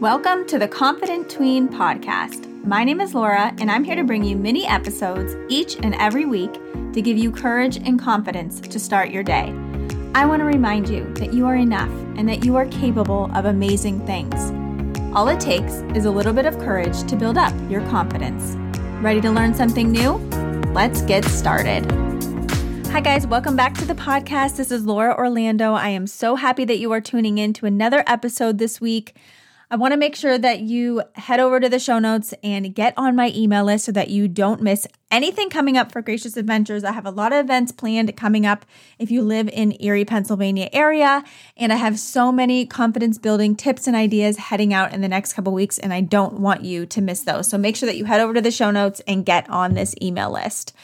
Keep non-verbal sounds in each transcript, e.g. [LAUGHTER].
Welcome to the Confident Tween podcast. My name is Laura, and I'm here to bring you mini episodes each and every week to give you courage and confidence to start your day. I want to remind you that you are enough and that you are capable of amazing things. All it takes is a little bit of courage to build up your confidence. Ready to learn something new? Let's get started. Hi, guys, welcome back to the podcast. This is Laura Orlando. I am so happy that you are tuning in to another episode this week. I want to make sure that you head over to the show notes and get on my email list so that you don't miss anything coming up for Gracious Adventures. I have a lot of events planned coming up if you live in Erie, Pennsylvania area, and I have so many confidence building tips and ideas heading out in the next couple weeks and I don't want you to miss those. So make sure that you head over to the show notes and get on this email list.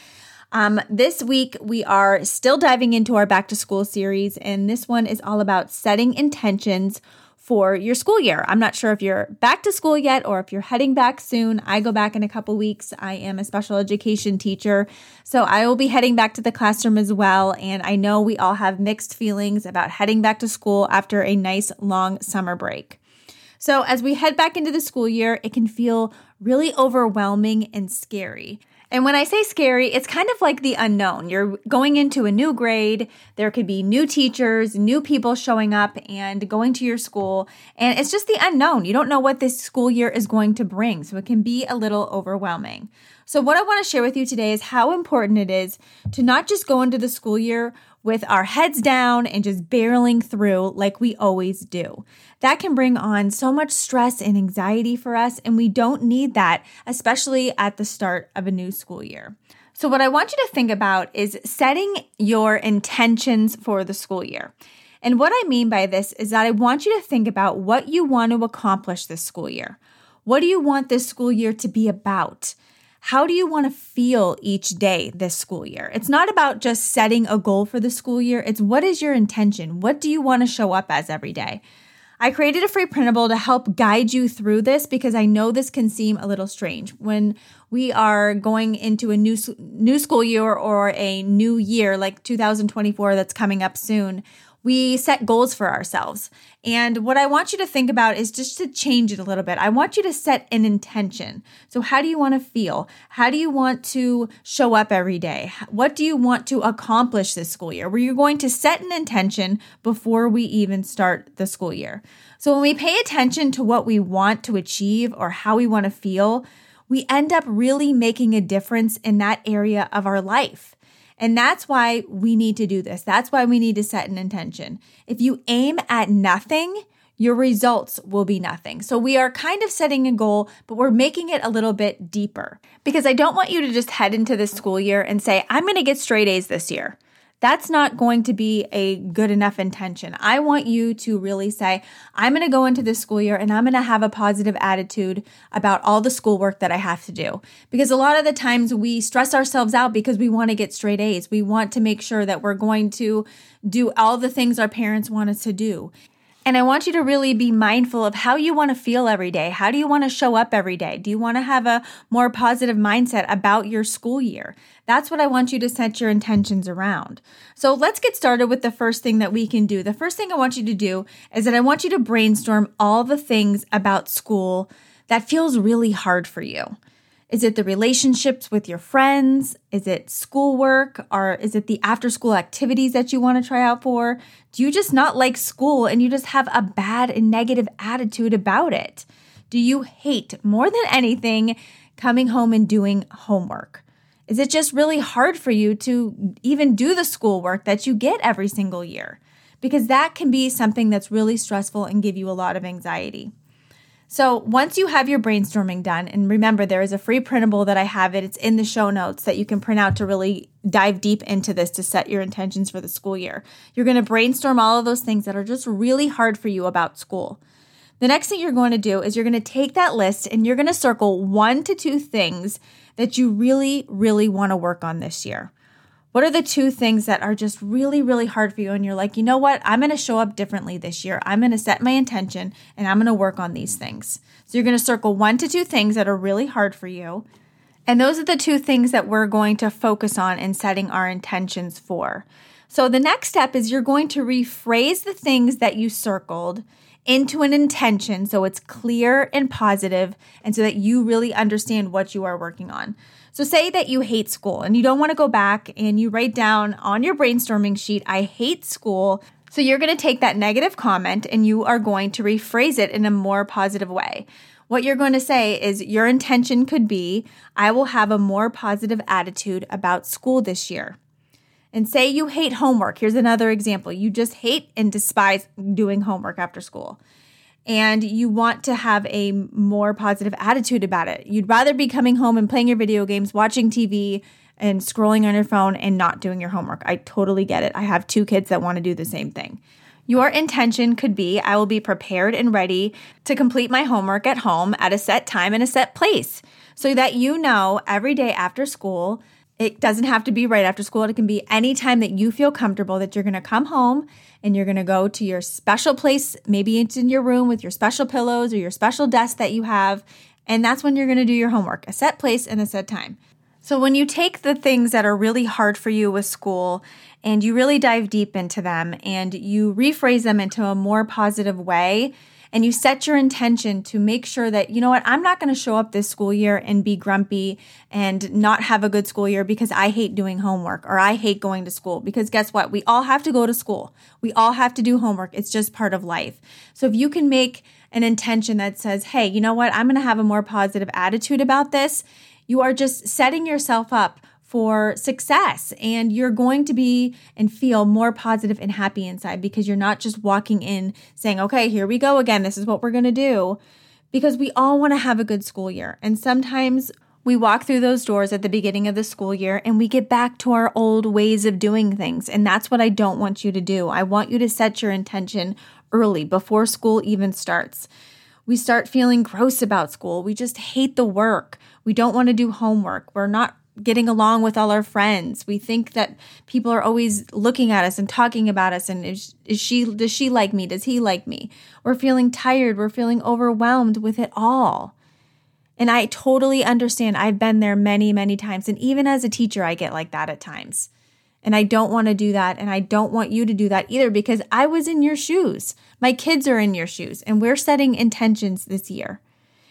Um, this week, we are still diving into our back to school series, and this one is all about setting intentions for your school year. I'm not sure if you're back to school yet or if you're heading back soon. I go back in a couple weeks. I am a special education teacher, so I will be heading back to the classroom as well. And I know we all have mixed feelings about heading back to school after a nice long summer break. So, as we head back into the school year, it can feel really overwhelming and scary. And when I say scary, it's kind of like the unknown. You're going into a new grade, there could be new teachers, new people showing up and going to your school, and it's just the unknown. You don't know what this school year is going to bring, so it can be a little overwhelming. So, what I want to share with you today is how important it is to not just go into the school year with our heads down and just barreling through like we always do. That can bring on so much stress and anxiety for us, and we don't need that, especially at the start of a new school year. So, what I want you to think about is setting your intentions for the school year. And what I mean by this is that I want you to think about what you want to accomplish this school year. What do you want this school year to be about? How do you want to feel each day this school year? It's not about just setting a goal for the school year. It's what is your intention? What do you want to show up as every day? I created a free printable to help guide you through this because I know this can seem a little strange when we are going into a new new school year or a new year like 2024 that's coming up soon we set goals for ourselves. And what I want you to think about is just to change it a little bit. I want you to set an intention. So, how do you want to feel? How do you want to show up every day? What do you want to accomplish this school year? Where you're going to set an intention before we even start the school year. So, when we pay attention to what we want to achieve or how we want to feel, we end up really making a difference in that area of our life. And that's why we need to do this. That's why we need to set an intention. If you aim at nothing, your results will be nothing. So we are kind of setting a goal, but we're making it a little bit deeper because I don't want you to just head into this school year and say, I'm going to get straight A's this year that's not going to be a good enough intention. I want you to really say, I'm going to go into this school year and I'm going to have a positive attitude about all the schoolwork that I have to do. Because a lot of the times we stress ourselves out because we want to get straight A's. We want to make sure that we're going to do all the things our parents want us to do. And I want you to really be mindful of how you want to feel every day. How do you want to show up every day? Do you want to have a more positive mindset about your school year? That's what I want you to set your intentions around. So let's get started with the first thing that we can do. The first thing I want you to do is that I want you to brainstorm all the things about school that feels really hard for you. Is it the relationships with your friends? Is it schoolwork? Or is it the after school activities that you want to try out for? Do you just not like school and you just have a bad and negative attitude about it? Do you hate more than anything coming home and doing homework? Is it just really hard for you to even do the schoolwork that you get every single year? Because that can be something that's really stressful and give you a lot of anxiety. So once you have your brainstorming done, and remember, there is a free printable that I have it, it's in the show notes that you can print out to really dive deep into this to set your intentions for the school year. You're going to brainstorm all of those things that are just really hard for you about school. The next thing you're going to do is you're going to take that list and you're going to circle one to two things that you really, really want to work on this year. What are the two things that are just really, really hard for you? And you're like, you know what? I'm going to show up differently this year. I'm going to set my intention and I'm going to work on these things. So you're going to circle one to two things that are really hard for you. And those are the two things that we're going to focus on in setting our intentions for. So the next step is you're going to rephrase the things that you circled into an intention so it's clear and positive and so that you really understand what you are working on. So, say that you hate school and you don't want to go back and you write down on your brainstorming sheet, I hate school. So, you're going to take that negative comment and you are going to rephrase it in a more positive way. What you're going to say is your intention could be, I will have a more positive attitude about school this year. And say you hate homework. Here's another example. You just hate and despise doing homework after school and you want to have a more positive attitude about it. You'd rather be coming home and playing your video games, watching TV, and scrolling on your phone and not doing your homework. I totally get it. I have two kids that want to do the same thing. Your intention could be I will be prepared and ready to complete my homework at home at a set time and a set place so that you know every day after school. It doesn't have to be right after school. It can be any time that you feel comfortable that you're going to come home and you're going to go to your special place. Maybe it's in your room with your special pillows or your special desk that you have. And that's when you're going to do your homework, a set place and a set time. So, when you take the things that are really hard for you with school and you really dive deep into them and you rephrase them into a more positive way, and you set your intention to make sure that, you know what, I'm not going to show up this school year and be grumpy and not have a good school year because I hate doing homework or I hate going to school. Because guess what? We all have to go to school, we all have to do homework. It's just part of life. So if you can make an intention that says, hey, you know what, I'm going to have a more positive attitude about this, you are just setting yourself up for success and you're going to be and feel more positive and happy inside because you're not just walking in saying, okay, here we go again. This is what we're going to do. Because we all want to have a good school year. And sometimes we walk through those doors at the beginning of the school year and we get back to our old ways of doing things. And that's what I don't want you to do. I want you to set your intention early before school even starts. We start feeling gross about school. We just hate the work. We don't want to do homework. We're not getting along with all our friends. We think that people are always looking at us and talking about us and is, is she does she like me? Does he like me? We're feeling tired, we're feeling overwhelmed with it all. And I totally understand. I've been there many, many times and even as a teacher I get like that at times. And I don't want to do that and I don't want you to do that either because I was in your shoes. My kids are in your shoes and we're setting intentions this year.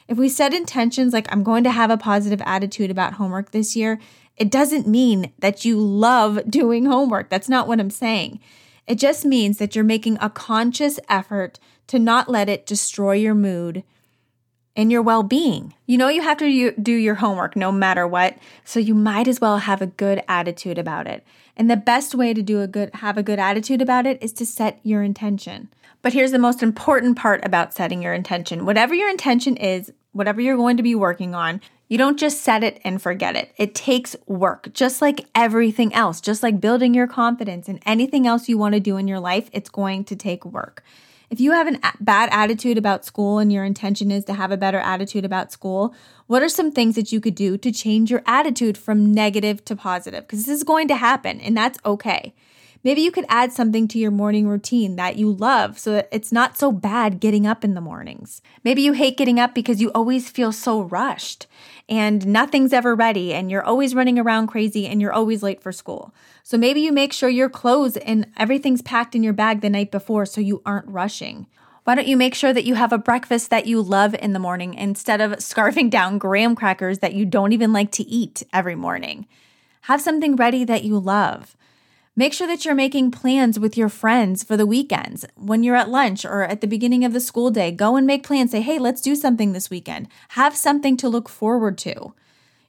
If we set intentions like, I'm going to have a positive attitude about homework this year, it doesn't mean that you love [LAUGHS] doing homework. That's not what I'm saying. It just means that you're making a conscious effort to not let it destroy your mood and your well being. You know, you have to do your homework no matter what, so you might as well have a good attitude about it. And the best way to do a good, have a good attitude about it is to set your intention. But here's the most important part about setting your intention. Whatever your intention is, whatever you're going to be working on, you don't just set it and forget it. It takes work, just like everything else, just like building your confidence and anything else you want to do in your life, it's going to take work. If you have a bad attitude about school and your intention is to have a better attitude about school, what are some things that you could do to change your attitude from negative to positive? Because this is going to happen and that's okay. Maybe you could add something to your morning routine that you love so that it's not so bad getting up in the mornings. Maybe you hate getting up because you always feel so rushed and nothing's ever ready and you're always running around crazy and you're always late for school. So maybe you make sure your clothes and everything's packed in your bag the night before so you aren't rushing. Why don't you make sure that you have a breakfast that you love in the morning instead of [LAUGHS] scarfing down graham crackers that you don't even like to eat every morning? Have something ready that you love. Make sure that you're making plans with your friends for the weekends. When you're at lunch or at the beginning of the school day, go and make plans. Say, hey, let's do something this weekend. Have something to look forward to.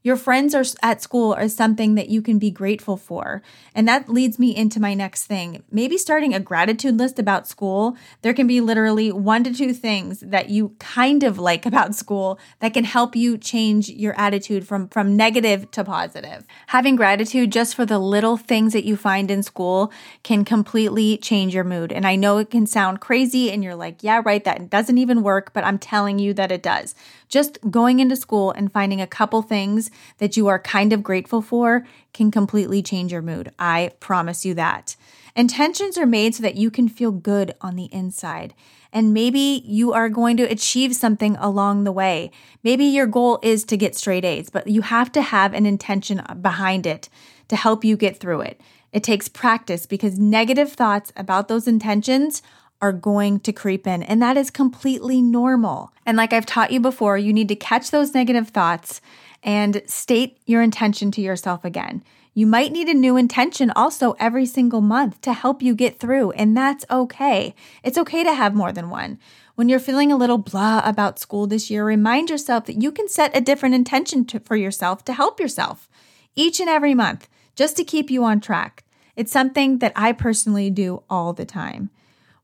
Your friends are at school are something that you can be grateful for. And that leads me into my next thing. Maybe starting a gratitude list about school. There can be literally one to two things that you kind of like about school that can help you change your attitude from, from negative to positive. Having gratitude just for the little things that you find in school can completely change your mood. And I know it can sound crazy and you're like, yeah, right, that doesn't even work, but I'm telling you that it does. Just going into school and finding a couple things that you are kind of grateful for can completely change your mood. I promise you that. Intentions are made so that you can feel good on the inside. And maybe you are going to achieve something along the way. Maybe your goal is to get straight A's, but you have to have an intention behind it to help you get through it. It takes practice because negative thoughts about those intentions are going to creep in, and that is completely normal. And like I've taught you before, you need to catch those negative thoughts and state your intention to yourself again. You might need a new intention also every single month to help you get through, and that's okay. It's okay to have more than one. When you're feeling a little blah about school this year, remind yourself that you can set a different intention to, for yourself to help yourself each and every month just to keep you on track. It's something that I personally do all the time.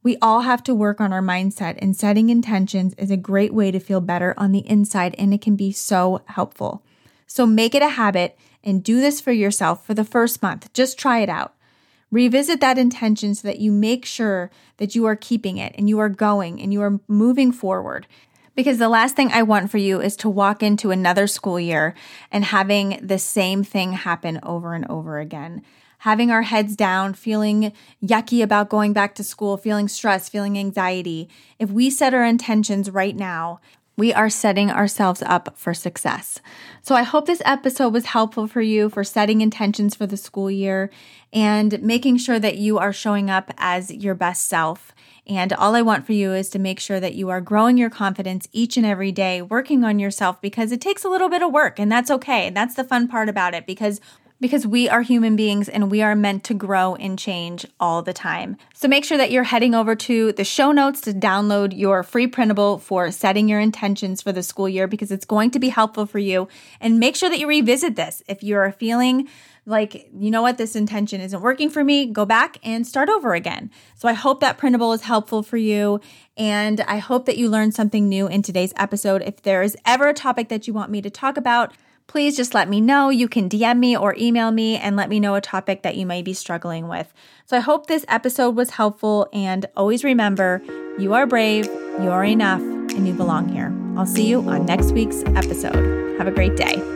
We all have to work on our mindset, and setting intentions is a great way to feel better on the inside, and it can be so helpful. So make it a habit and do this for yourself for the first month. Just try it out. Revisit that intention so that you make sure that you are keeping it and you are going and you are moving forward. Because the last thing I want for you is to walk into another school year and having the same thing happen over and over again. Having our heads down, feeling yucky about going back to school, feeling stress, feeling anxiety. If we set our intentions right now, we are setting ourselves up for success. So I hope this episode was helpful for you for setting intentions for the school year and making sure that you are showing up as your best self. And all I want for you is to make sure that you are growing your confidence each and every day, working on yourself because it takes a little bit of work and that's okay. And that's the fun part about it because because we are human beings and we are meant to grow and change all the time. So make sure that you're heading over to the show notes to download your free printable for setting your intentions for the school year because it's going to be helpful for you. And make sure that you revisit this. If you're feeling like, you know what, this intention isn't working for me, go back and start over again. So I hope that printable is helpful for you. And I hope that you learned something new in today's episode. If there is ever a topic that you want me to talk about, please just let me know. You can DM me or email me and let me know a topic that you may be struggling with. So I hope this episode was helpful and always remember you are brave, you are enough, and you belong here. I'll see you on next week's episode. Have a great day.